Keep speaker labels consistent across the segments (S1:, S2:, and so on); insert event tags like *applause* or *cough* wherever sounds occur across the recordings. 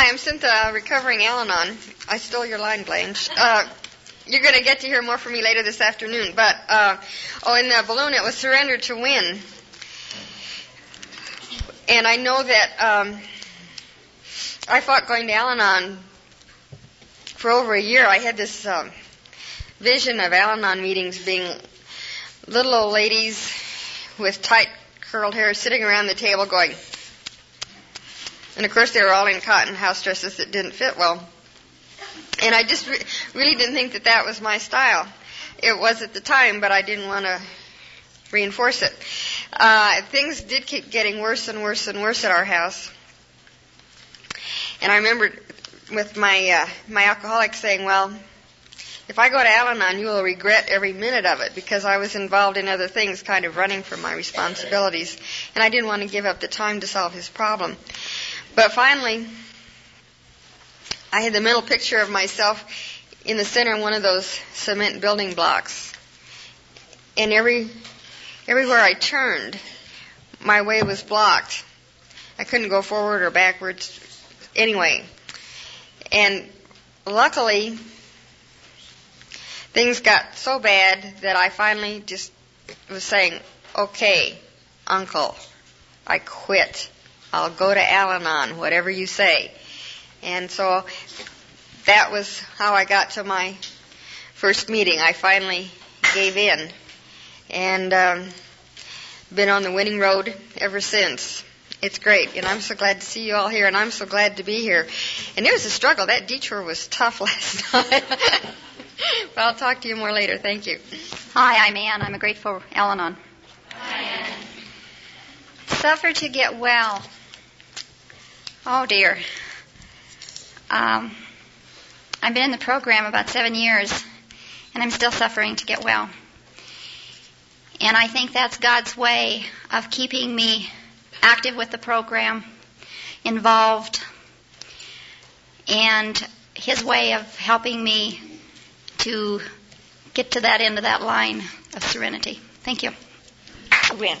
S1: Hi, I'm Cynthia, recovering Al-Anon. I stole your line, Blanche. Uh, you're going to get to hear more from me later this afternoon. But, uh, oh, in the balloon, it was surrender to win. And I know that um, I fought going to Al Anon for over a year. I had this um, vision of Al Anon meetings being little old ladies with tight curled hair sitting around the table going, and of course they were all in cotton house dresses that didn't fit well. And I just re- really didn't think that that was my style. It was at the time, but I didn't want to reinforce it. Uh, things did keep getting worse and worse and worse at our house. And I remember with my uh, my alcoholic saying, "Well, if I go to Al-Anon, you will regret every minute of it because I was involved in other things, kind of running from my responsibilities, and I didn't want to give up the time to solve his problem." But finally, I had the mental picture of myself in the center of one of those cement building blocks. And every everywhere I turned, my way was blocked. I couldn't go forward or backwards anyway. And luckily, things got so bad that I finally just was saying, okay, uncle, I quit. I'll go to Al Anon, whatever you say. And so that was how I got to my first meeting. I finally gave in and um, been on the winning road ever since. It's great, and I'm so glad to see you all here, and I'm so glad to be here. And it was a struggle. That detour was tough *laughs* last night. *laughs* but I'll talk to you more later. Thank you.
S2: Hi, I'm Ann. I'm a grateful Al-Anon. Hi, Ann. Suffer to get well. Oh dear. Um, I've been in the program about seven years, and I'm still suffering to get well. And I think that's God's way of keeping me active with the program, involved, and His way of helping me to get to that end of that line of serenity. Thank you.
S3: Win.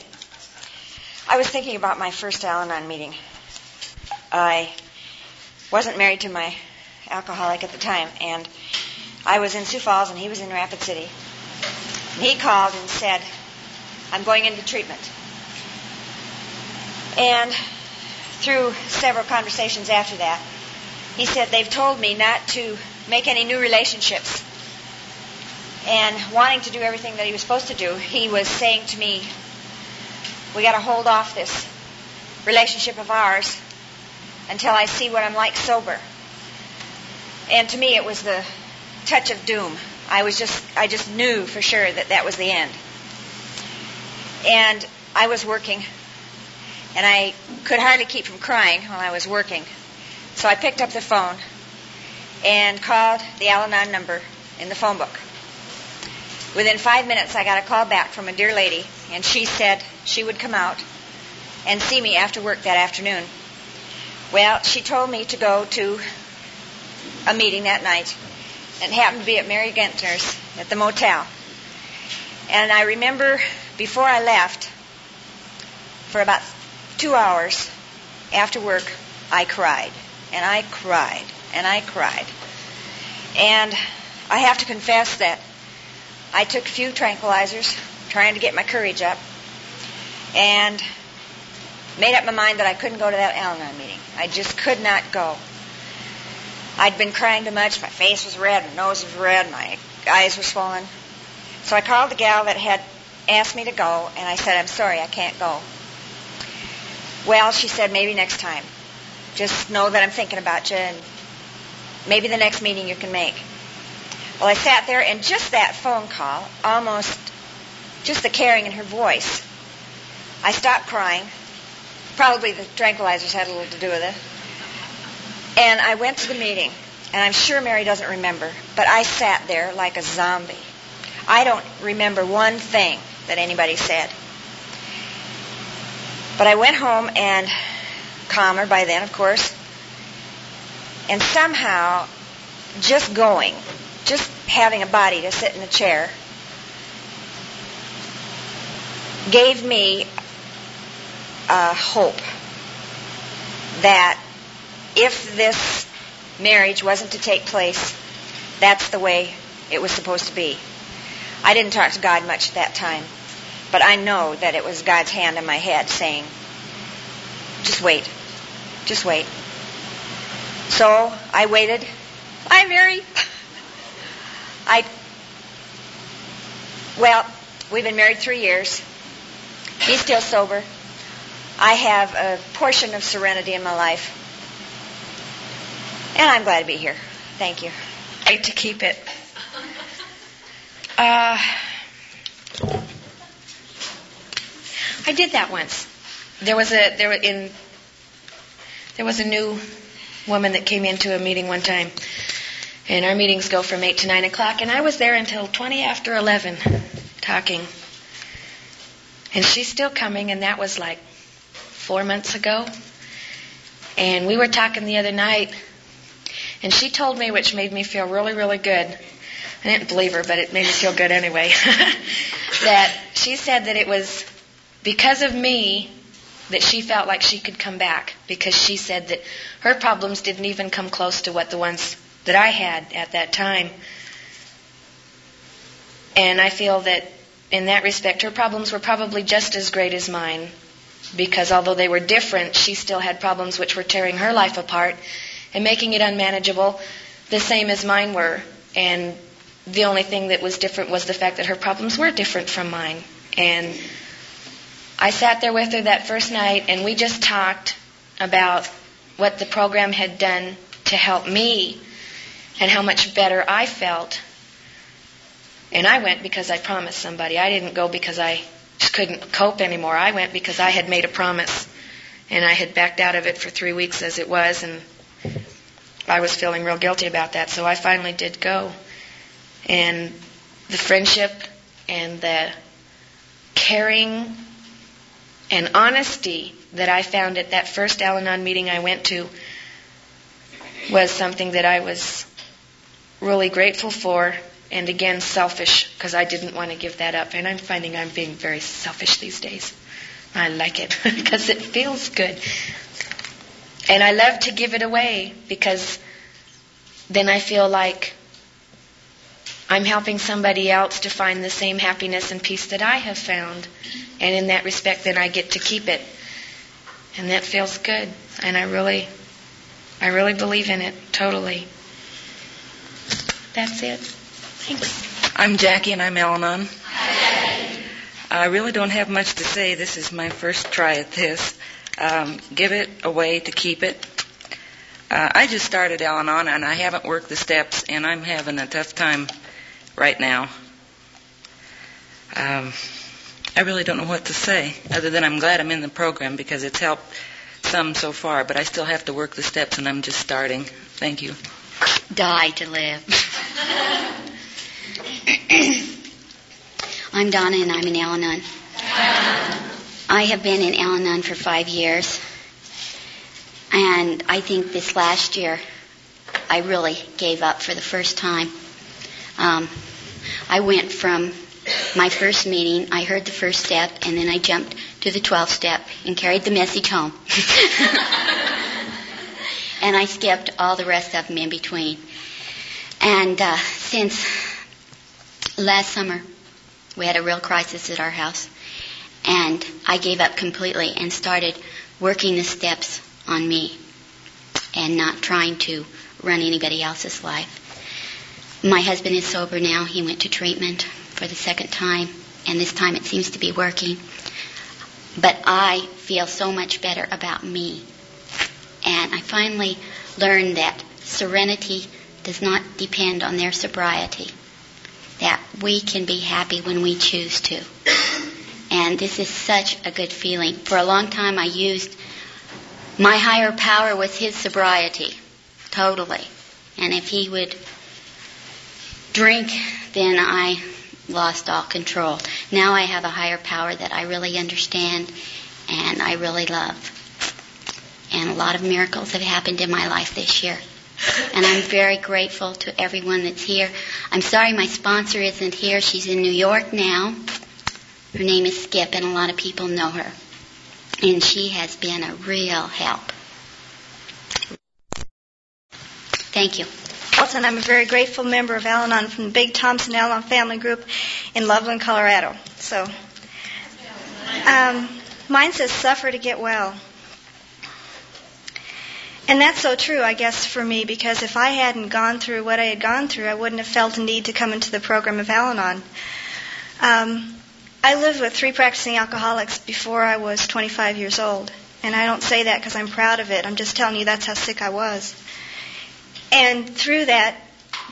S3: I was thinking about my first Al Anon meeting. I wasn't married to my alcoholic at the time, and I was in Sioux Falls and he was in Rapid City. And he called and said, I'm going into treatment. And through several conversations after that, he said, They've told me not to make any new relationships. And wanting to do everything that he was supposed to do, he was saying to me, We got to hold off this relationship of ours until I see what I'm like sober. And to me, it was the touch of doom. I was just, I just knew for sure that that was the end. And I was working, and I could hardly keep from crying while I was working. So I picked up the phone and called the Al Anon number in the phone book. Within five minutes, I got a call back from a dear lady, and she said she would come out and see me after work that afternoon. Well, she told me to go to a meeting that night. It happened to be at Mary Gentner's at the motel. And I remember before I left, for about two hours after work, I cried. And I cried. And I cried. And I have to confess that I took a few tranquilizers trying to get my courage up and made up my mind that I couldn't go to that Al Anon meeting. I just could not go. I'd been crying too much. My face was red, my nose was red, my eyes were swollen. So I called the gal that had asked me to go, and I said, I'm sorry, I can't go. Well, she said, maybe next time. Just know that I'm thinking about you, and maybe the next meeting you can make. Well, I sat there, and just that phone call, almost just the caring in her voice, I stopped crying. Probably the tranquilizers had a little to do with it. And I went to the meeting, and I'm sure Mary doesn't remember, but I sat there like a zombie. I don't remember one thing that anybody said. But I went home and calmer by then, of course. And somehow, just going, just having a body to sit in a chair, gave me a hope that if this marriage wasn't to take place, that's the way it was supposed to be. I didn't talk to God much at that time, but I know that it was God's hand on my head saying, just wait. Just wait. So I waited. Hi, Mary. *laughs* I, well, we've been married three years. He's still sober. I have a portion of serenity in my life. And I'm glad to be here. Thank you.
S4: Hate to keep it. Uh, I did that once. There was a there in there was a new woman that came into a meeting one time, and our meetings go from eight to nine o'clock, and I was there until twenty after eleven, talking. And she's still coming, and that was like four months ago. And we were talking the other night, and she told me, which made me feel really, really good. I didn't believe her, but it made me feel good anyway. *laughs* that she said that it was because of me that she felt like she could come back because she said that her problems didn't even come close to what the ones that I had at that time. And I feel that in that respect, her problems were probably just as great as mine because although they were different, she still had problems which were tearing her life apart and making it unmanageable, the same as mine were. And the only thing that was different was the fact that her problems were different from mine. And I sat there with her that first night and we just talked about what the program had done to help me and how much better I felt. And I went because I promised somebody. I didn't go because I just couldn't cope anymore. I went because I had made a promise and I had backed out of it for three weeks as it was and I was feeling real guilty about that. So I finally did go. And the friendship and the caring and honesty that I found at that first Al Anon meeting I went to was something that I was really grateful for and again selfish because I didn't want to give that up and I'm finding I'm being very selfish these days. I like it *laughs* because it feels good. And I love to give it away because then I feel like I'm helping somebody else to find the same happiness and peace that I have found. And in that respect, then I get to keep it. And that feels good. And I really, I really believe in it totally. That's it.
S5: I'm Jackie and I'm Al-Anon. I really don't have much to say. This is my first try at this. Um, give it away to keep it. Uh, I just started Al-Anon and I haven't worked the steps and I'm having a tough time right now. Um, I really don't know what to say other than I'm glad I'm in the program because it's helped some so far, but I still have to work the steps and I'm just starting. Thank you.
S6: Die to live. *laughs* *coughs* I'm Donna and I'm in Al Anon. I have been in Al Anon for five years. And I think this last year I really gave up for the first time. Um, I went from my first meeting, I heard the first step, and then I jumped to the 12th step and carried the message home. *laughs* and I skipped all the rest of them in between. And uh, since last summer, we had a real crisis at our house, and I gave up completely and started working the steps on me and not trying to run anybody else's life. My husband is sober now. He went to treatment for the second time, and this time it seems to be working. But I feel so much better about me. And I finally learned that serenity does not depend on their sobriety. That we can be happy when we choose to. And this is such a good feeling. For a long time I used my higher power was his sobriety. Totally. And if he would drink, then I lost all control. Now I have a higher power that I really understand and I really love. And a lot of miracles have happened in my life this year. And I'm very grateful to everyone that's here. I'm sorry my sponsor isn't here. She's in New York now. Her name is Skip, and a lot of people know her. And she has been a real help. Thank you.
S7: And I'm a very grateful member of Al Anon from the Big Thompson Al Anon family group in Loveland, Colorado. So, um, mine says suffer to get well. And that's so true, I guess, for me, because if I hadn't gone through what I had gone through, I wouldn't have felt a need to come into the program of Al Anon. Um, I lived with three practicing alcoholics before I was 25 years old. And I don't say that because I'm proud of it. I'm just telling you that's how sick I was. And through that,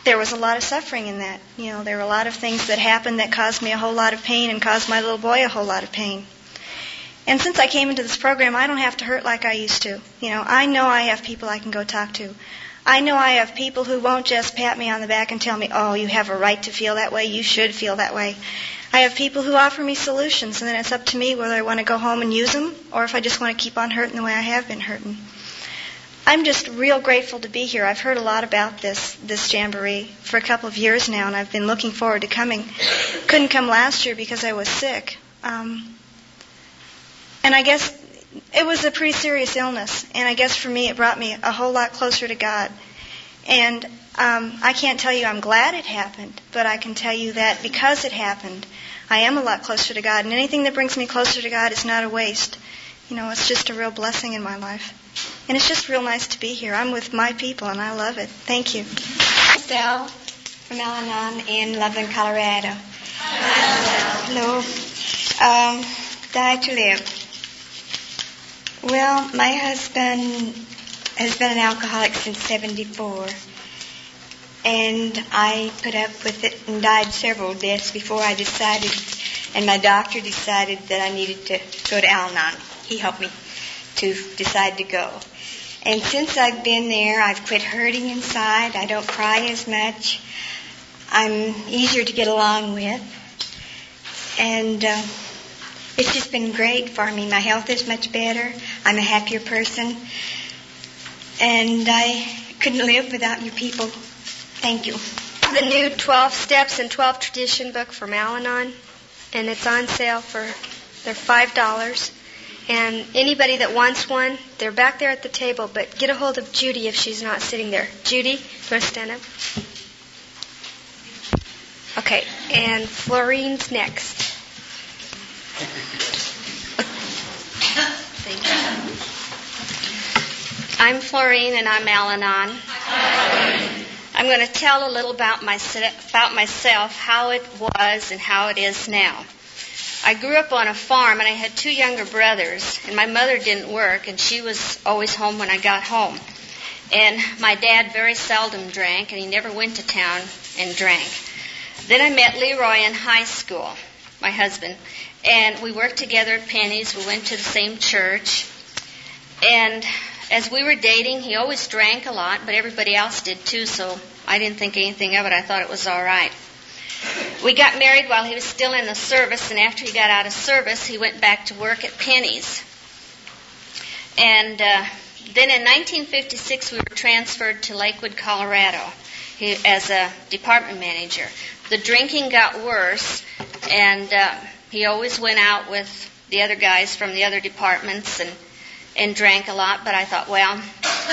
S7: there was a lot of suffering in that. You know, there were a lot of things that happened that caused me a whole lot of pain and caused my little boy a whole lot of pain. And since I came into this program, I don't have to hurt like I used to. You know, I know I have people I can go talk to. I know I have people who won't just pat me on the back and tell me, oh, you have a right to feel that way, you should feel that way. I have people who offer me solutions, and then it's up to me whether I want to go home and use them or if I just want to keep on hurting the way I have been hurting. I'm just real grateful to be here. I've heard a lot about this this jamboree for a couple of years now, and I've been looking forward to coming. Couldn't come last year because I was sick. Um, and I guess it was a pretty serious illness, and I guess for me it brought me a whole lot closer to God. And um, I can't tell you I'm glad it happened, but I can tell you that because it happened, I am a lot closer to God. And anything that brings me closer to God is not a waste. You know, it's just a real blessing in my life. And it's just real nice to be here. I'm with my people, and I love it. Thank you.
S8: Estelle from Al in Loveland, Colorado. Hello. Um, die to live. Well, my husband has been an alcoholic since 74. And I put up with it and died several deaths before I decided, and my doctor decided that I needed to go to Al Anon. He helped me to decide to go. And since I've been there, I've quit hurting inside. I don't cry as much. I'm easier to get along with. And uh, it's just been great for me. My health is much better. I'm a happier person. And I couldn't live without you people. Thank you.
S9: The new 12 Steps and 12 Tradition book from Al Anon, and it's on sale for they're five dollars. And anybody that wants one, they're back there at the table. But get a hold of Judy if she's not sitting there. Judy, you want to stand up? Okay, and Florine's next. I'm Florine and I'm Al Anon. I'm going to tell a little about, my, about myself, how it was and how it is now. I grew up on a farm and I had two younger brothers and my mother didn't work and she was always home when I got home. And my dad very seldom drank and he never went to town and drank. Then I met Leroy in high school, my husband, and we worked together at Penney's. We went to the same church. And as we were dating, he always drank a lot, but everybody else did too, so I didn't think anything of it. I thought it was all right. We got married while he was still in the service, and after he got out of service, he went back to work at Penney's. And uh, then in 1956, we were transferred to Lakewood, Colorado, he, as a department manager. The drinking got worse, and uh, he always went out with the other guys from the other departments and and drank a lot, but I thought, well,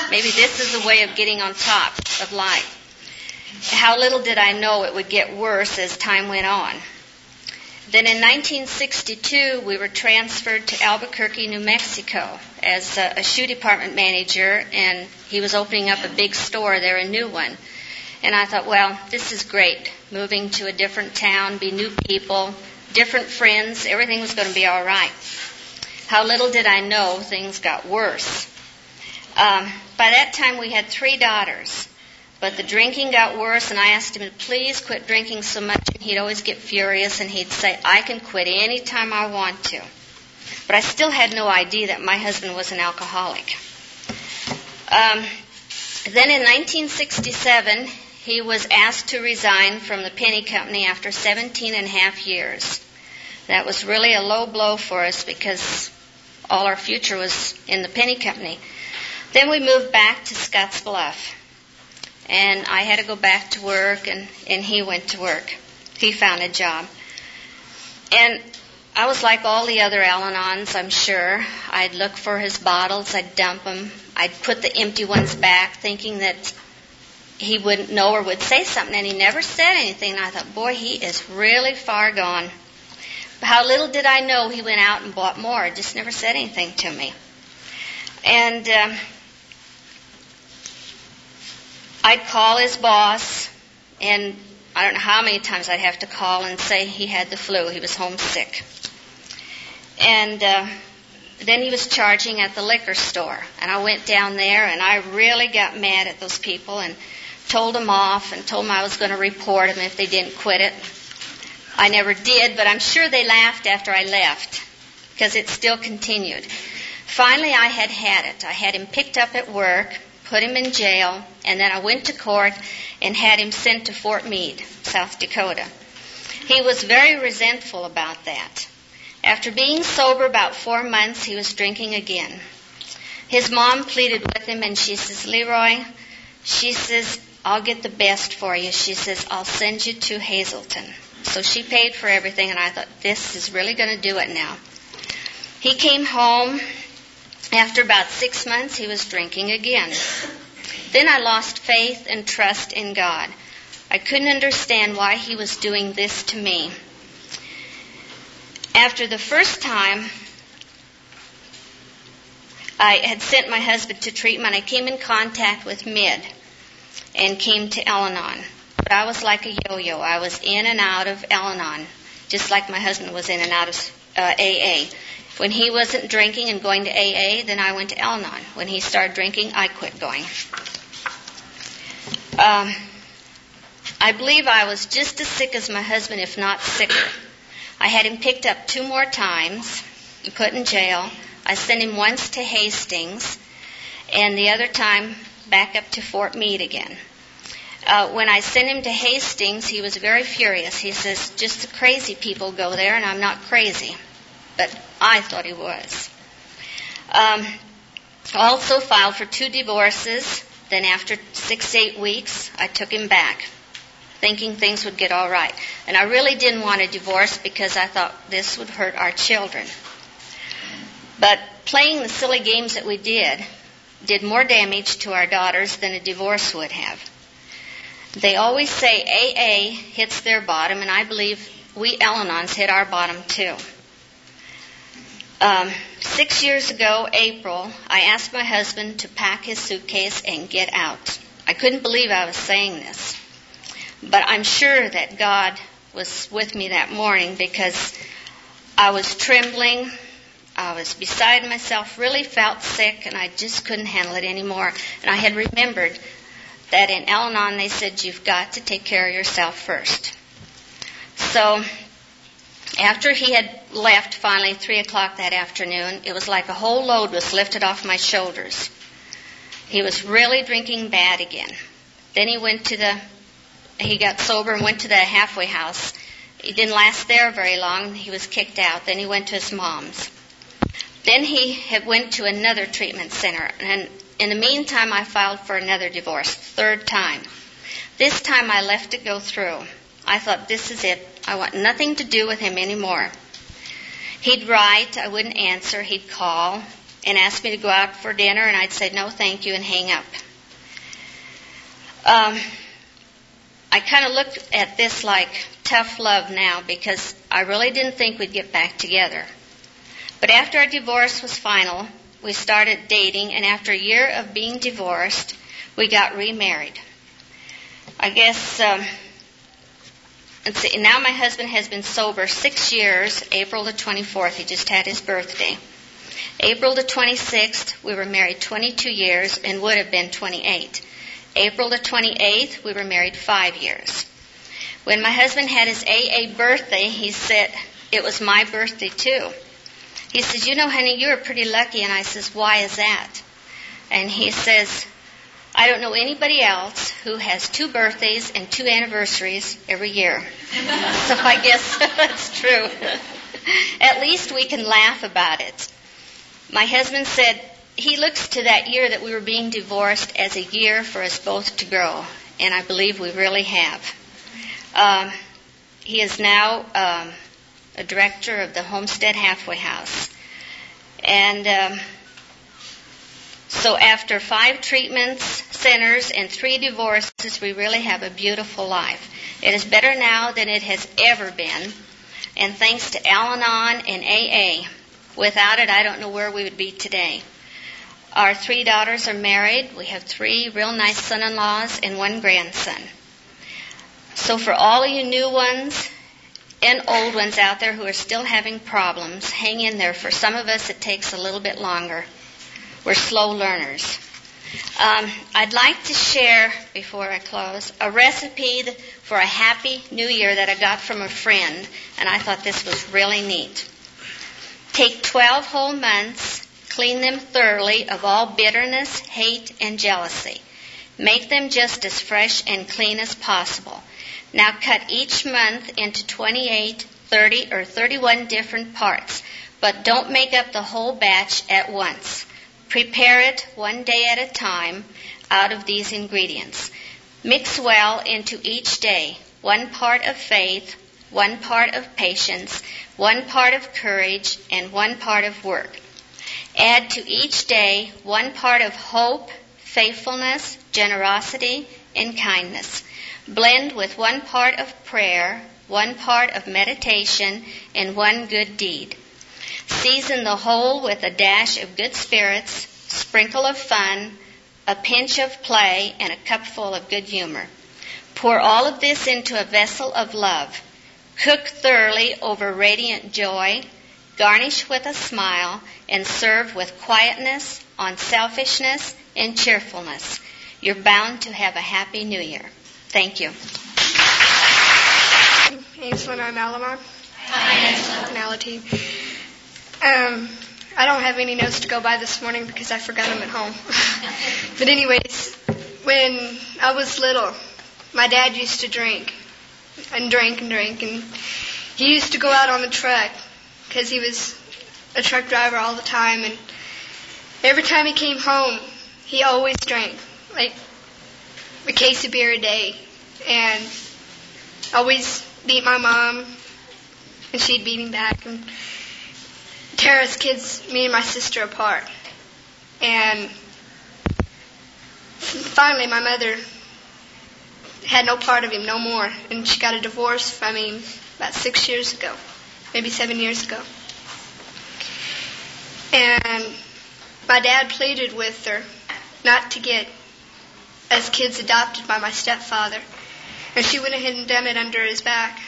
S9: maybe this is a way of getting on top of life. How little did I know it would get worse as time went on. Then in 1962, we were transferred to Albuquerque, New Mexico as a, a shoe department manager, and he was opening up a big store there, a new one. And I thought, well, this is great. Moving to a different town, be new people, different friends, everything was going to be all right. How little did I know things got worse. Um, by that time, we had three daughters, but the drinking got worse, and I asked him to please quit drinking so much, and he'd always get furious, and he'd say, I can quit any time I want to. But I still had no idea that my husband was an alcoholic. Um, then in 1967, he was asked to resign from the Penney company after 17 and a half years. That was really a low blow for us because all our future was in the Penney company. Then we moved back to Scottsbluff. And I had to go back to work, and, and he went to work. He found a job. And I was like all the other Al Anons, I'm sure. I'd look for his bottles, I'd dump them, I'd put the empty ones back, thinking that he wouldn't know or would say something, and he never said anything. And I thought, boy, he is really far gone. How little did I know he went out and bought more. Just never said anything to me. And um, I'd call his boss, and I don't know how many times I'd have to call and say he had the flu. He was homesick. And uh, then he was charging at the liquor store. And I went down there, and I really got mad at those people and told them off and told them I was going to report them if they didn't quit it. I never did, but I'm sure they laughed after I left because it still continued. Finally, I had had it. I had him picked up at work, put him in jail, and then I went to court and had him sent to Fort Meade, South Dakota. He was very resentful about that. After being sober about four months, he was drinking again. His mom pleaded with him, and she says, Leroy, she says, I'll get the best for you. She says, I'll send you to Hazelden. So she paid for everything, and I thought, this is really going to do it now. He came home. After about six months, he was drinking again. Then I lost faith and trust in God. I couldn't understand why he was doing this to me. After the first time, I had sent my husband to treatment. I came in contact with Mid and came to Al. But I was like a yo-yo. I was in and out of Al-Anon, just like my husband was in and out of uh, AA. When he wasn't drinking and going to AA, then I went to Al-Anon. When he started drinking, I quit going. Um, I believe I was just as sick as my husband, if not sicker. I had him picked up two more times and put in jail. I sent him once to Hastings, and the other time back up to Fort Meade again. Uh, when I sent him to Hastings, he was very furious. He says, just the crazy people go there, and I'm not crazy. But I thought he was. Um, also filed for two divorces. Then after six, eight weeks, I took him back, thinking things would get all right. And I really didn't want a divorce because I thought this would hurt our children. But playing the silly games that we did did more damage to our daughters than a divorce would have. They always say AA hits their bottom, and I believe we Al-Anons hit our bottom too. Um, six years ago, April, I asked my husband to pack his suitcase and get out. I couldn't believe I was saying this, but I'm sure that God was with me that morning because I was trembling. I was beside myself, really felt sick, and I just couldn't handle it anymore. And I had remembered that in Al Anon they said you've got to take care of yourself first. So after he had left finally three o'clock that afternoon, it was like a whole load was lifted off my shoulders. He was really drinking bad again. Then he went to the he got sober and went to the halfway house. He didn't last there very long. He was kicked out. Then he went to his mom's. Then he had went to another treatment center, and in the meantime, I filed for another divorce, third time. This time I left it go through. I thought, this is it. I want nothing to do with him anymore. He'd write, I wouldn't answer. He'd call and ask me to go out for dinner, and I'd say, no, thank you, and hang up. Um, I kind of looked at this like tough love now because I really didn't think we'd get back together. But after our divorce was final, we started dating, and after a year of being divorced, we got remarried. I guess, um, let's see, now my husband has been sober six years, April the 24th. He just had his birthday. April the 26th, we were married 22 years and would have been 28. April the 28th, we were married five years. When my husband had his AA birthday, he said, it was my birthday too. He says, You know, honey, you are pretty lucky. And I says, Why is that? And he says, I don't know anybody else who has two birthdays and two anniversaries every year. *laughs* so I guess *laughs* that's true. *laughs* At least we can laugh about it. My husband said he looks to that year that we were being divorced as a year for us both to grow, and I believe we really have. Um, he is now um, a director of the Homestead Halfway House. And um, So after five treatments, centers, and three divorces, we really have a beautiful life. It is better now than it has ever been. And thanks to Al Anon and AA, without it, I don't know where we would be today. Our three daughters are married. We have three real nice son in laws and one grandson. So, for all of you new ones and old ones out there who are still having problems, hang in there. For some of us, it takes a little bit longer. We're slow learners. Um, I'd like to share, before I close, a recipe for a happy new year that I got from a friend, and I thought this was really neat. Take 12 whole months, clean them thoroughly of all bitterness, hate, and jealousy. Make them just as fresh and clean as possible. Now cut each month into 28, 30, or 31 different parts, but don't make up the whole batch at once. Prepare it one day at a time out of these ingredients. Mix well into each day one part of faith, one part of patience, one part of courage, and one part of work. Add to each day one part of hope, faithfulness, generosity, and kindness. Blend with one part of prayer, one part of meditation, and one good deed. Season the whole with a dash of good spirits, sprinkle of fun, a pinch of play, and a cupful of good humor. Pour all of this into a vessel of love. Cook thoroughly over radiant joy, garnish with a smile, and serve with quietness, unselfishness, and cheerfulness. You're bound to have a happy new year. Thank you.
S10: Ainsland, I'm Alamar. Personality. Um, I don't have any notes to go by this morning because I forgot them at home. *laughs* but anyways, when I was little, my dad used to drink and drink and drink, and he used to go out on the truck because he was a truck driver all the time, and every time he came home, he always drank like a case of beer a day, and always beat my mom, and she'd beat him back, and tear us kids, me and my sister, apart. And finally, my mother had no part of him no more, and she got a divorce. I mean, about six years ago, maybe seven years ago. And my dad pleaded with her not to get as kids adopted by my stepfather, and she went ahead and done it under his back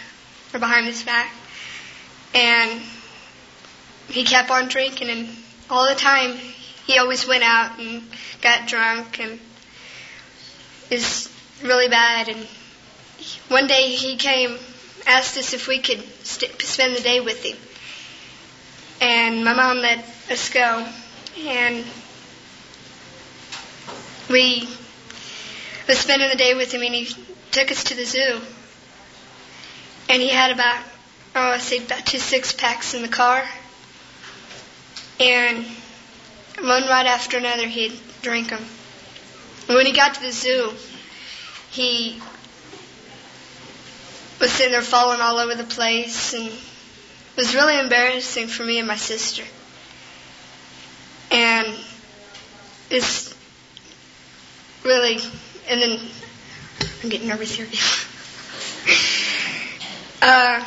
S10: or behind his back, and he kept on drinking, and all the time he always went out and got drunk and is really bad. And one day he came, asked us if we could st- spend the day with him, and my mom let us go, and we was spending the day with him, and he took us to the zoo, and he had about oh, I say about two six packs in the car. And one right after another, he'd drink them. And when he got to the zoo, he was sitting there falling all over the place, and it was really embarrassing for me and my sister. And it's really, and then I'm getting nervous here. uh,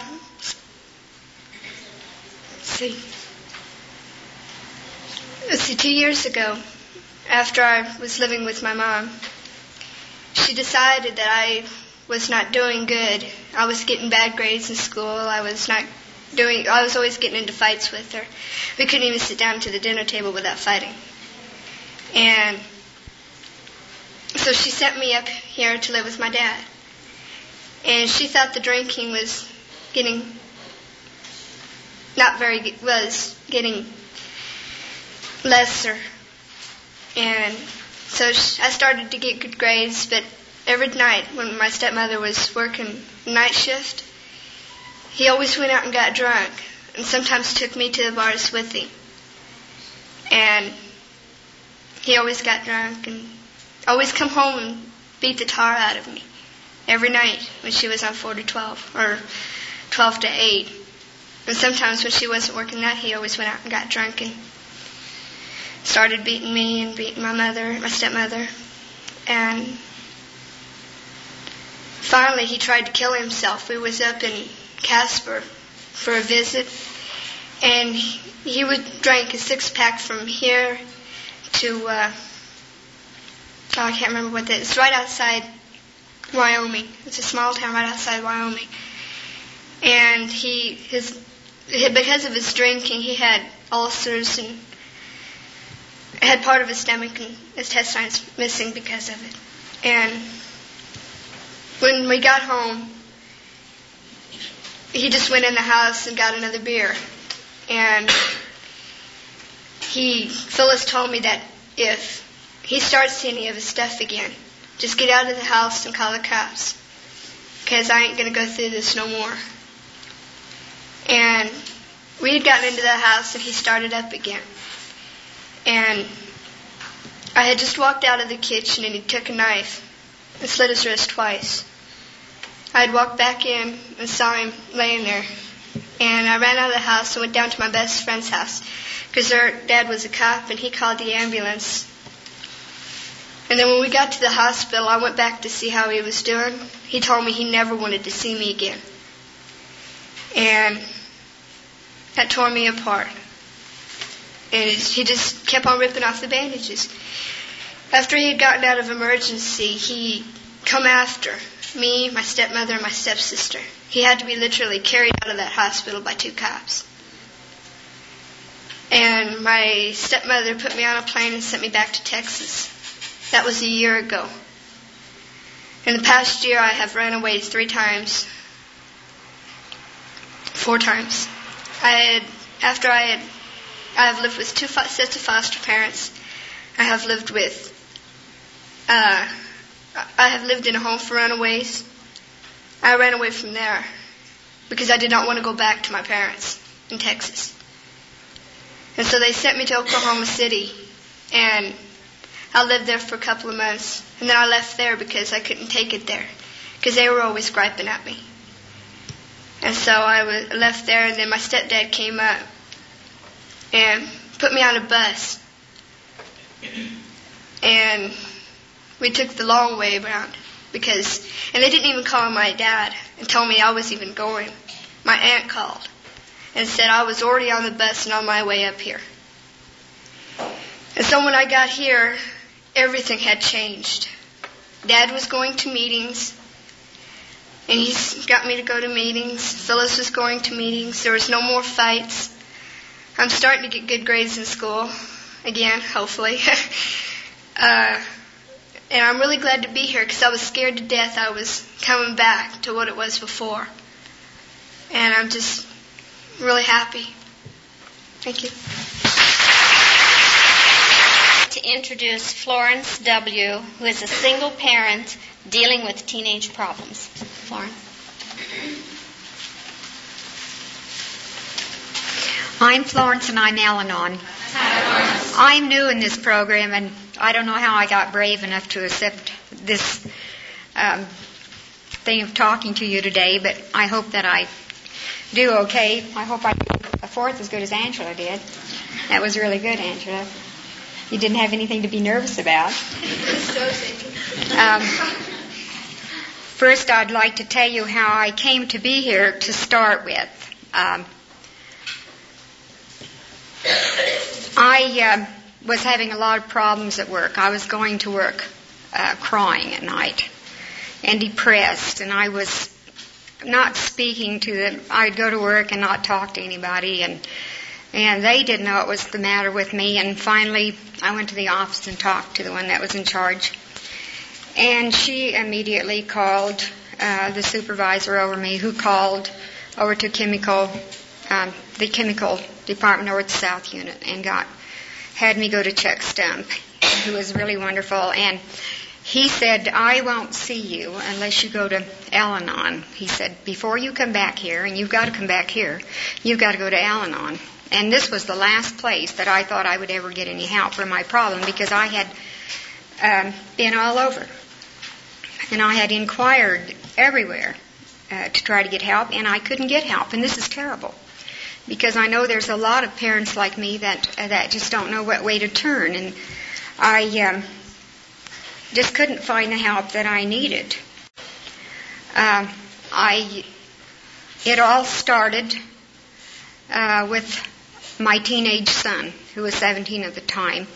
S10: let's see let's see, two years ago, after I was living with my mom, she decided that I was not doing good. I was getting bad grades in school. I was not doing, I was always getting into fights with her. We couldn't even sit down to the dinner table without fighting. And so she sent me up here to live with my dad. And she thought the drinking was getting not very was getting lesser. And so I started to get good grades, but every night when my stepmother was working night shift, he always went out and got drunk, and sometimes took me to the bars with him. And he always got drunk and always come home and beat the tar out of me every night when she was on 4 to 12 or 12 to 8. And sometimes when she wasn't working that, he always went out and got drunk and started beating me and beating my mother, my stepmother. And finally he tried to kill himself. We was up in Casper for a visit and he, would drink a six pack from here to uh oh, I can't remember what that is. It's right outside Wyoming. It's a small town right outside Wyoming. And he his because of his drinking, he had ulcers and had part of his stomach and his intestines missing because of it. And when we got home, he just went in the house and got another beer. And he, Phyllis told me that if he starts seeing of his stuff again, just get out of the house and call the cops. Because I ain't going to go through this no more. And we had gotten into the house and he started up again. And I had just walked out of the kitchen and he took a knife and slit his wrist twice. I had walked back in and saw him laying there. And I ran out of the house and went down to my best friend's house because their dad was a cop and he called the ambulance. And then when we got to the hospital, I went back to see how he was doing. He told me he never wanted to see me again. And that tore me apart. And he just kept on ripping off the bandages. After he had gotten out of emergency, he come after me, my stepmother, and my stepsister. He had to be literally carried out of that hospital by two cops. And my stepmother put me on a plane and sent me back to Texas. That was a year ago. In the past year, I have ran away three times, four times. I had, after I had, I have lived with two sets of foster parents. I have lived with, uh, I have lived in a home for runaways. I ran away from there because I did not want to go back to my parents in Texas. And so they sent me to Oklahoma City and I lived there for a couple of months. And then I left there because I couldn't take it there because they were always griping at me. And so I was left there, and then my stepdad came up and put me on a bus. And we took the long way around because, and they didn't even call my dad and tell me I was even going. My aunt called and said I was already on the bus and on my way up here. And so when I got here, everything had changed. Dad was going to meetings and he's got me to go to meetings. Phyllis was going to meetings. There was no more fights. I'm starting to get good grades in school again, hopefully. *laughs* uh, and I'm really glad to be here because I was scared to death I was coming back to what it was before. And I'm just really happy. Thank you.
S9: Introduce Florence W., who is a single parent dealing with teenage problems. Florence.
S11: I'm Florence and I'm Alanon. I'm new in this program and I don't know how I got brave enough to accept this um, thing of talking to you today, but I hope that I do okay. I hope I do a fourth as good as Angela did. That was really good, Angela. You didn't have anything to be nervous about. Um, First, I'd like to tell you how I came to be here to start with. Um, I uh, was having a lot of problems at work. I was going to work uh, crying at night and depressed, and I was not speaking to them. I'd go to work and not talk to anybody, and and they didn't know what was the matter with me. And finally, I went to the office and talked to the one that was in charge and she immediately called uh, the supervisor over me, who called over to chemical, um, the chemical department over at the South Unit, and got had me go to Chuck Stump, who was really wonderful. And he said, I won't see you unless you go to Al Anon. He said, before you come back here, and you've got to come back here, you've got to go to Al Anon. And this was the last place that I thought I would ever get any help for my problem because I had um, been all over and I had inquired everywhere uh, to try to get help, and I couldn't get help, and this is terrible. because I know there's a lot of parents like me that that just don't know what way to turn, and I um, just couldn't find the help that I needed. Uh, I it all started uh, with my teenage son, who was 17 at the time.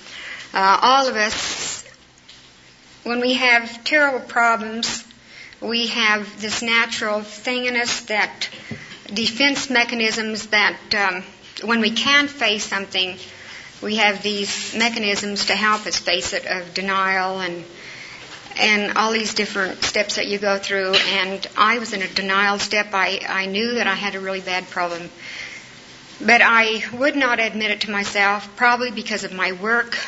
S11: Uh, all of us, when we have terrible problems, we have this natural thing in us that defense mechanisms that um, when we can face something, we have these mechanisms to help us face it of denial and and all these different steps that you go through. And I was in a denial step. I, I knew that I had a really bad problem. But I would not admit it to myself, probably because of my work.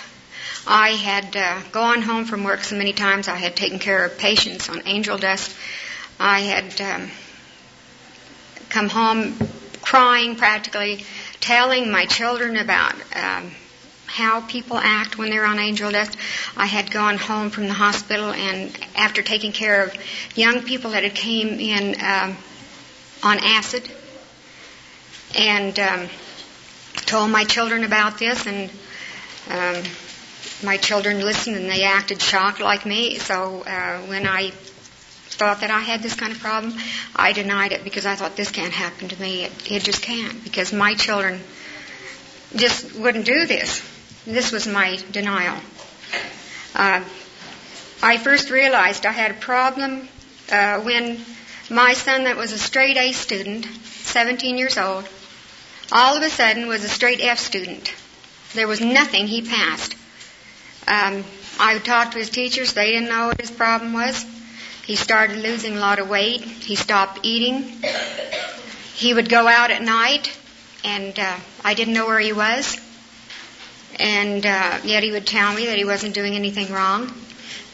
S11: I had uh, gone home from work so many times. I had taken care of patients on angel dust. I had um, come home crying practically, telling my children about um, how people act when they're on angel dust. I had gone home from the hospital, and after taking care of young people that had came in um, on acid, and um, told my children about this, and um, my children listened and they acted shocked like me. So uh, when I thought that I had this kind of problem, I denied it because I thought this can't happen to me. It, it just can't because my children just wouldn't do this. This was my denial. Uh, I first realized I had a problem uh, when my son, that was a straight A student, 17 years old, all of a sudden was a straight F student. There was nothing he passed. Um, I talked to his teachers. They didn't know what his problem was. He started losing a lot of weight. He stopped eating. He would go out at night, and uh, I didn't know where he was. And uh, yet he would tell me that he wasn't doing anything wrong.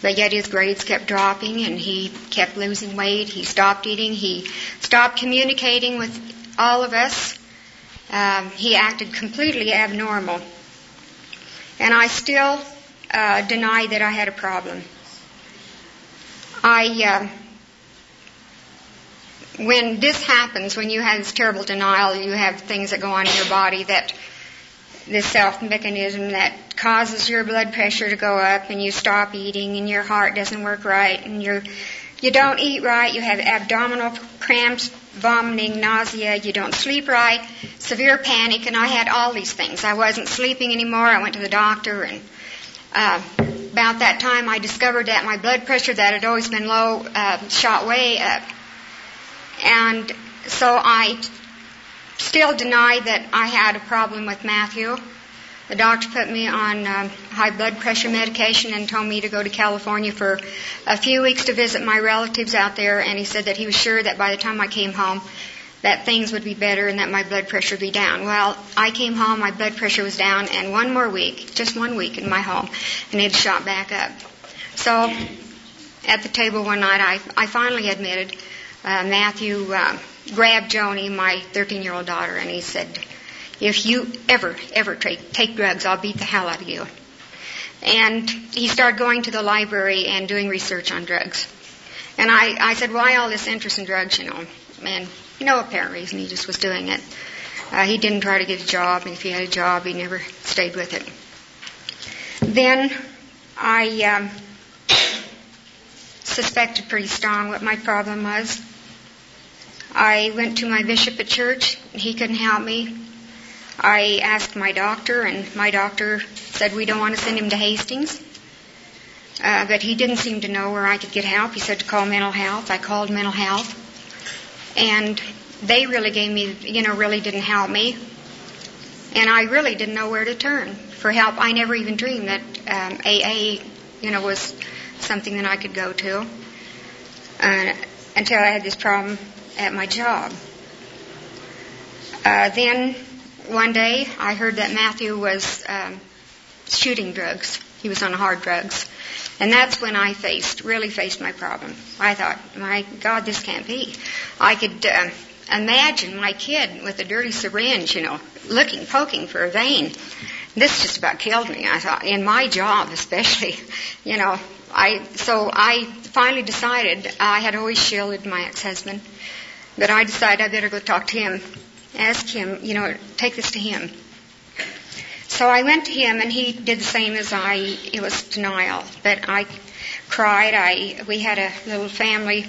S11: But yet his grades kept dropping, and he kept losing weight. He stopped eating. He stopped communicating with all of us. Um, he acted completely abnormal. And I still uh, denied that I had a problem. I, uh, when this happens, when you have this terrible denial, you have things that go on in your body that this self mechanism that causes your blood pressure to go up and you stop eating and your heart doesn't work right and you're you don't eat right, you have abdominal cramps, vomiting, nausea, you don't sleep right, severe panic, and I had all these things. I wasn't sleeping anymore. I went to the doctor and uh, about that time, I discovered that my blood pressure that had always been low uh, shot way up, and so I still denied that I had a problem with Matthew. The doctor put me on um, high blood pressure medication and told me to go to California for a few weeks to visit my relatives out there. And he said that he was sure that by the time I came home, that things would be better and that my blood pressure would be down. Well, I came home, my blood pressure was down, and one more week, just one week in my home, and it shot back up. So, at the table one night, I, I finally admitted, uh, Matthew uh, grabbed Joni, my 13 year old daughter, and he said, If you ever, ever take, take drugs, I'll beat the hell out of you. And he started going to the library and doing research on drugs. And I, I said, Why all this interest in drugs, you know? And no apparent reason. He just was doing it. Uh, he didn't try to get a job, and if he had a job, he never stayed with it. Then I um, suspected pretty strong what my problem was. I went to my bishop at church. He couldn't help me. I asked my doctor, and my doctor said we don't want to send him to Hastings. Uh, but he didn't seem to know where I could get help. He said to call mental health. I called mental health and they really gave me, you know, really didn't help me. And I really didn't know where to turn for help. I never even dreamed that um, AA, you know, was something that I could go to uh, until I had this problem at my job. Uh, then one day I heard that Matthew was um, shooting drugs. He was on hard drugs. And that's when I faced, really faced my problem. I thought, my God, this can't be. I could uh, imagine my kid with a dirty syringe, you know, looking, poking for a vein. This just about killed me. I thought, in my job *laughs* especially, you know, I, so I finally decided, I had always shielded my ex-husband, but I decided I better go talk to him ask him, you know, take this to him. So I went to him, and he did the same as I. It was denial, but I cried. I we had a little family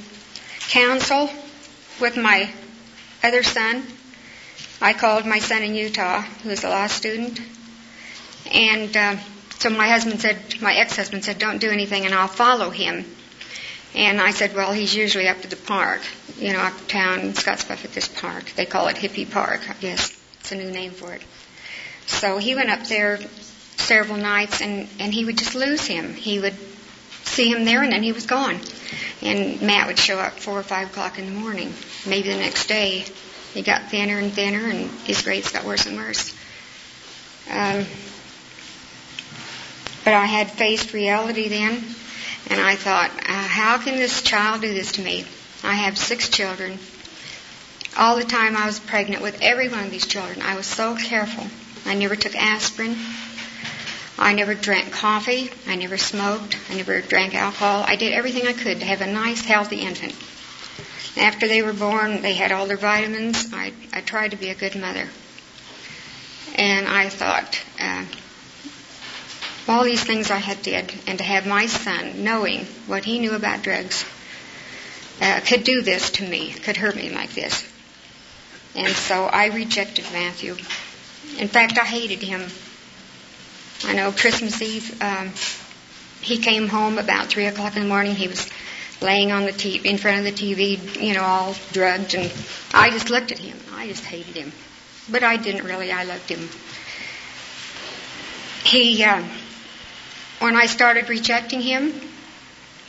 S11: council with my other son. I called my son in Utah, who was a law student, and uh, so my husband said, my ex-husband said, don't do anything, and I'll follow him. And I said, well, he's usually up to the park, you know, uptown Scottsbluff at this park. They call it Hippie Park, I guess. It's a new name for it. So he went up there several nights, and and he would just lose him. He would see him there, and then he was gone. And Matt would show up four or five o'clock in the morning. Maybe the next day, he got thinner and thinner, and his grades got worse and worse. Um, but I had faced reality then, and I thought, uh, how can this child do this to me? I have six children. All the time I was pregnant with every one of these children, I was so careful. I never took aspirin. I never drank coffee. I never smoked. I never drank alcohol. I did everything I could to have a nice, healthy infant. After they were born, they had all their vitamins. I, I tried to be a good mother. And I thought, uh, all these things I had did, and to have my son knowing what he knew about drugs uh, could do this to me, could hurt me like this. And so I rejected Matthew. In fact, I hated him. I know Christmas Eve, um, he came home about three o'clock in the morning. He was laying on the TV, in front of the TV, you know, all drugged, and I just looked at him. I just hated him, but I didn't really. I loved him. He. Uh, when I started rejecting him,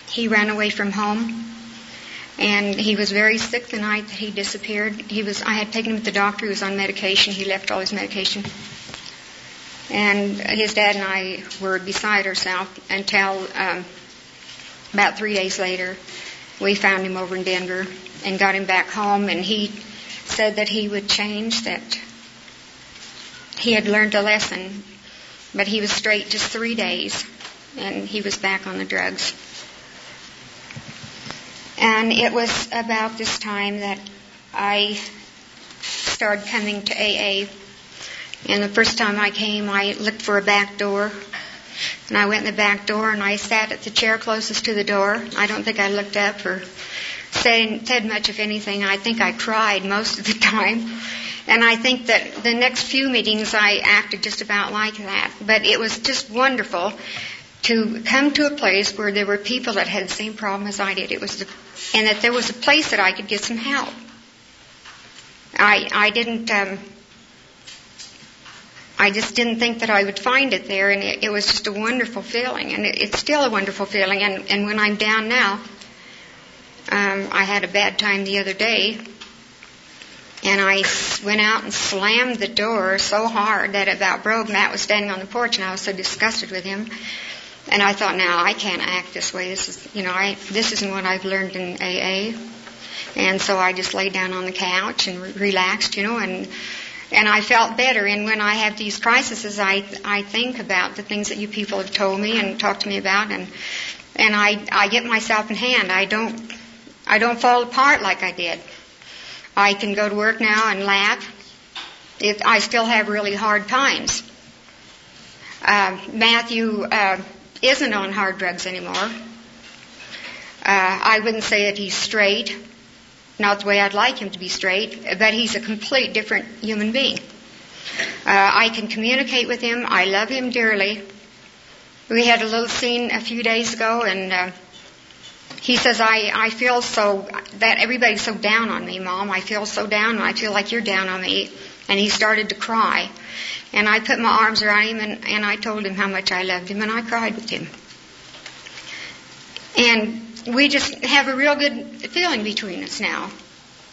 S11: he ran away from home. And he was very sick the night that he disappeared. He was, I had taken him to the doctor. He was on medication. He left all his medication. And his dad and I were beside ourselves until um, about three days later, we found him over in Denver and got him back home. And he said that he would change, that he had learned a lesson, but he was straight just three days and he was back on the drugs. And it was about this time that I started coming to AA. And the first time I came, I looked for a back door. And I went in the back door and I sat at the chair closest to the door. I don't think I looked up or said, much, of anything. I think I cried most of the time. And I think that the next few meetings I acted just about like that. But it was just wonderful to come to a place where there were people that had the same problem as I did. It was, the, and that there was a place that I could get some help. I I didn't. Um, I just didn't think that I would find it there, and it, it was just a wonderful feeling, and it, it's still a wonderful feeling. And and when I'm down now, um, I had a bad time the other day, and I went out and slammed the door so hard that about broke. Matt was standing on the porch, and I was so disgusted with him and I thought, now I can't act this way. This is, you know, I this isn't what I've learned in AA. And so I just laid down on the couch and re- relaxed, you know, and and I felt better. And when I have these crises, I I think about the things that you people have told me and talked to me about, and and I I get myself in hand. I don't I don't fall apart like I did. I can go to work now and laugh. It, I still have really hard times. Uh, Matthew. Uh, isn't on hard drugs anymore. Uh, I wouldn't say that he's straight, not the way I'd like him to be straight, but he's a complete different human being. Uh, I can communicate with him. I love him dearly. We had a little scene a few days ago, and uh, he says, I, I feel so, that everybody's so down on me, Mom. I feel so down, and I feel like you're down on me. And he started to cry. And I put my arms around him and, and I told him how much I loved him and I cried with him. And we just have a real good feeling between us now.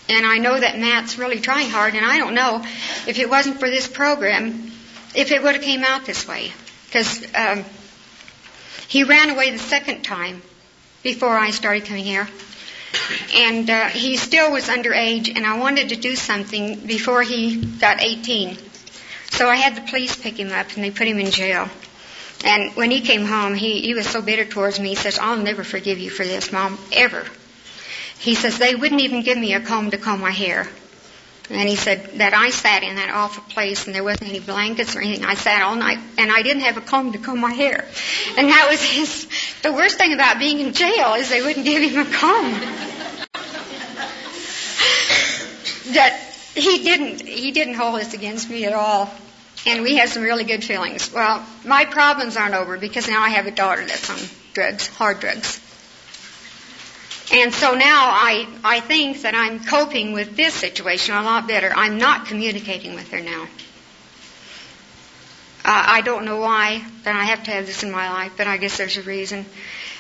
S11: And I know that Matt's really trying hard and I don't know if it wasn't for this program, if it would have came out this way. Because um, he ran away the second time before I started coming here. And uh, he still was underage, and I wanted to do something before he got 18. So I had the police pick him up and they put him in jail. And when he came home, he, he was so bitter towards me. He says, I'll never forgive you for this, Mom, ever. He says, they wouldn't even give me a comb to comb my hair. And he said that I sat in that awful place and there wasn't any blankets or anything. I sat all night and I didn't have a comb to comb my hair. And that was his, the worst thing about being in jail is they wouldn't give him a comb. that he didn't, he didn't hold this against me at all. And we had some really good feelings. Well, my problems aren't over because now I have a daughter that's on drugs, hard drugs. And so now I, I think that I'm coping with this situation a lot better. I'm not communicating with her now. Uh, I don't know why that I have to have this in my life, but I guess there's a reason.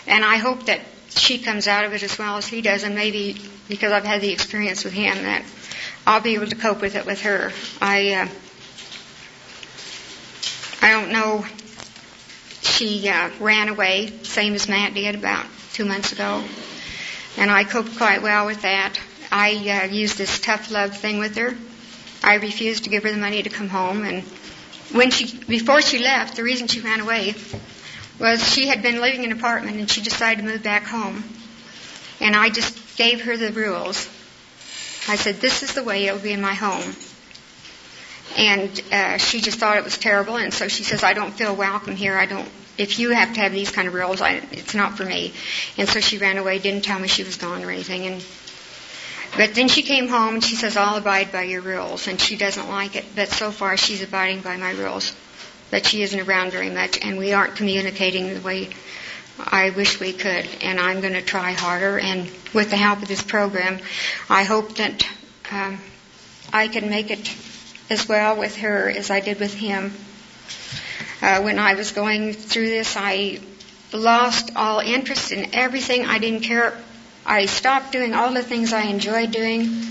S11: And I hope that she comes out of it as well as he does, and maybe because I've had the experience with him that I'll be able to cope with it with her. I uh, I don't know. She uh, ran away, same as Matt did about two months ago and I coped quite well with that. I uh, used this tough love thing with her. I refused to give her the money to come home, and when she before she left, the reason she ran away was she had been living in an apartment and she decided to move back home. And I just gave her the rules. I said, "This is the way it'll be in my home." And uh, she just thought it was terrible, and so she says, "I don't feel welcome here. I don't if you have to have these kind of rules, I, it's not for me. And so she ran away, didn't tell me she was gone or anything. And but then she came home and she says, "I'll abide by your rules," and she doesn't like it. But so far, she's abiding by my rules. But she isn't around very much, and we aren't communicating the way I wish we could. And I'm going to try harder. And with the help of this program, I hope that um, I can make it as well with her as I did with him. Uh, when I was going through this, I lost all interest in everything. I didn't care. I stopped doing all the things I enjoyed doing.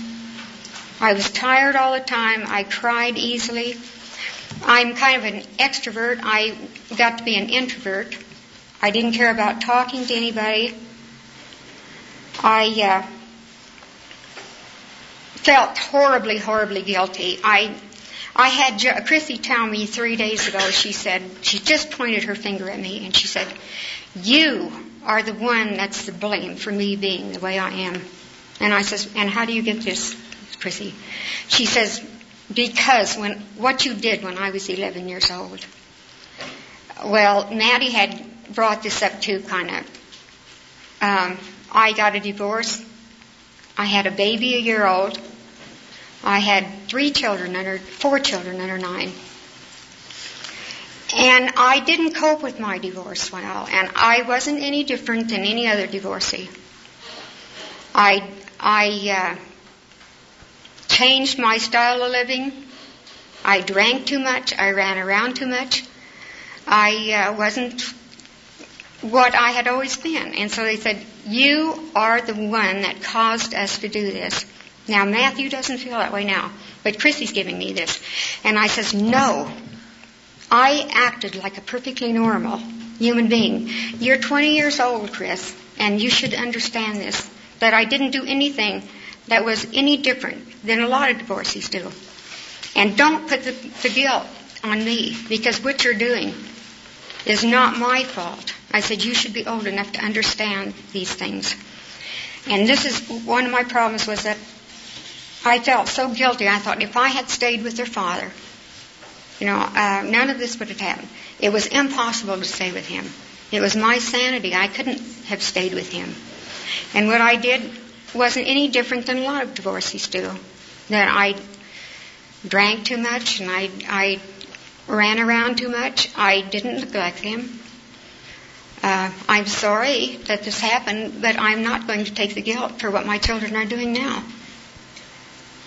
S11: I was tired all the time. I cried easily. I'm kind of an extrovert. I got to be an introvert. I didn't care about talking to anybody. I uh, felt horribly, horribly guilty. I I had Chrissy tell me three days ago, she said, she just pointed her finger at me and she said, You are the one that's the blame for me being the way I am. And I says, And how do you get this, Chrissy? She says, Because when what you did when I was 11 years old. Well, Maddie had brought this up too, kind of. Um, I got a divorce. I had a baby a year old. I had three children under, four children under nine. And I didn't cope with my divorce well, and I wasn't any different than any other divorcee. I, I uh, changed my style of living. I drank too much. I ran around too much. I uh, wasn't what I had always been. And so they said, You are the one that caused us to do this. Now, Matthew doesn't feel that way now, but Chrissy's giving me this. And I says, no. I acted like a perfectly normal human being. You're 20 years old, Chris, and you should understand this, that I didn't do anything that was any different than a lot of divorcees do. And don't put the, the guilt on me, because what you're doing is not my fault. I said, you should be old enough to understand these things. And this is one of my problems was that I felt so guilty. I thought if I had stayed with their father, you know, uh, none of this would have happened. It was impossible to stay with him. It was my sanity. I couldn't have stayed with him. And what I did wasn't any different than a lot of divorcees do. That I drank too much and I, I ran around too much. I didn't neglect him. Uh, I'm sorry that this happened, but I'm not going to take the guilt for what my children are doing now.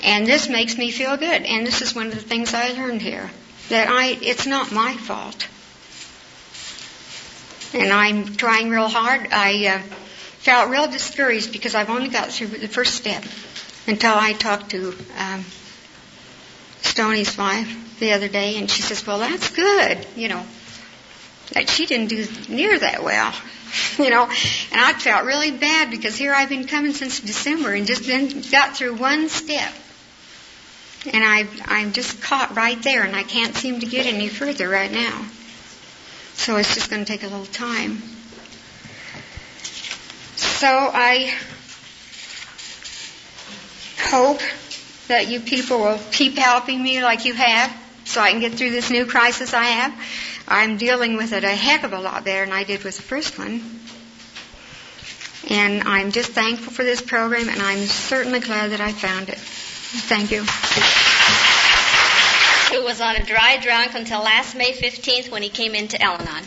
S11: And this makes me feel good. And this is one of the things I learned here that I it's not my fault. And I'm trying real hard. I uh, felt real discouraged because I've only got through the first step until I talked to um, Stoney's wife the other day, and she says, "Well, that's good," you know. That she didn't do near that well, *laughs* you know. And I felt really bad because here I've been coming since December and just then got through one step and I, I'm just caught right there, and I can't seem to get any further right now. So it's just going to take a little time. So I hope that you people will keep helping me like you have so I can get through this new crisis I have. I'm dealing with it a heck of a lot better than I did with the first one. And I'm just thankful for this program, and I'm certainly glad that I found it. Thank you.
S9: Who was on a dry drunk until last May 15th when he came into Al Anon.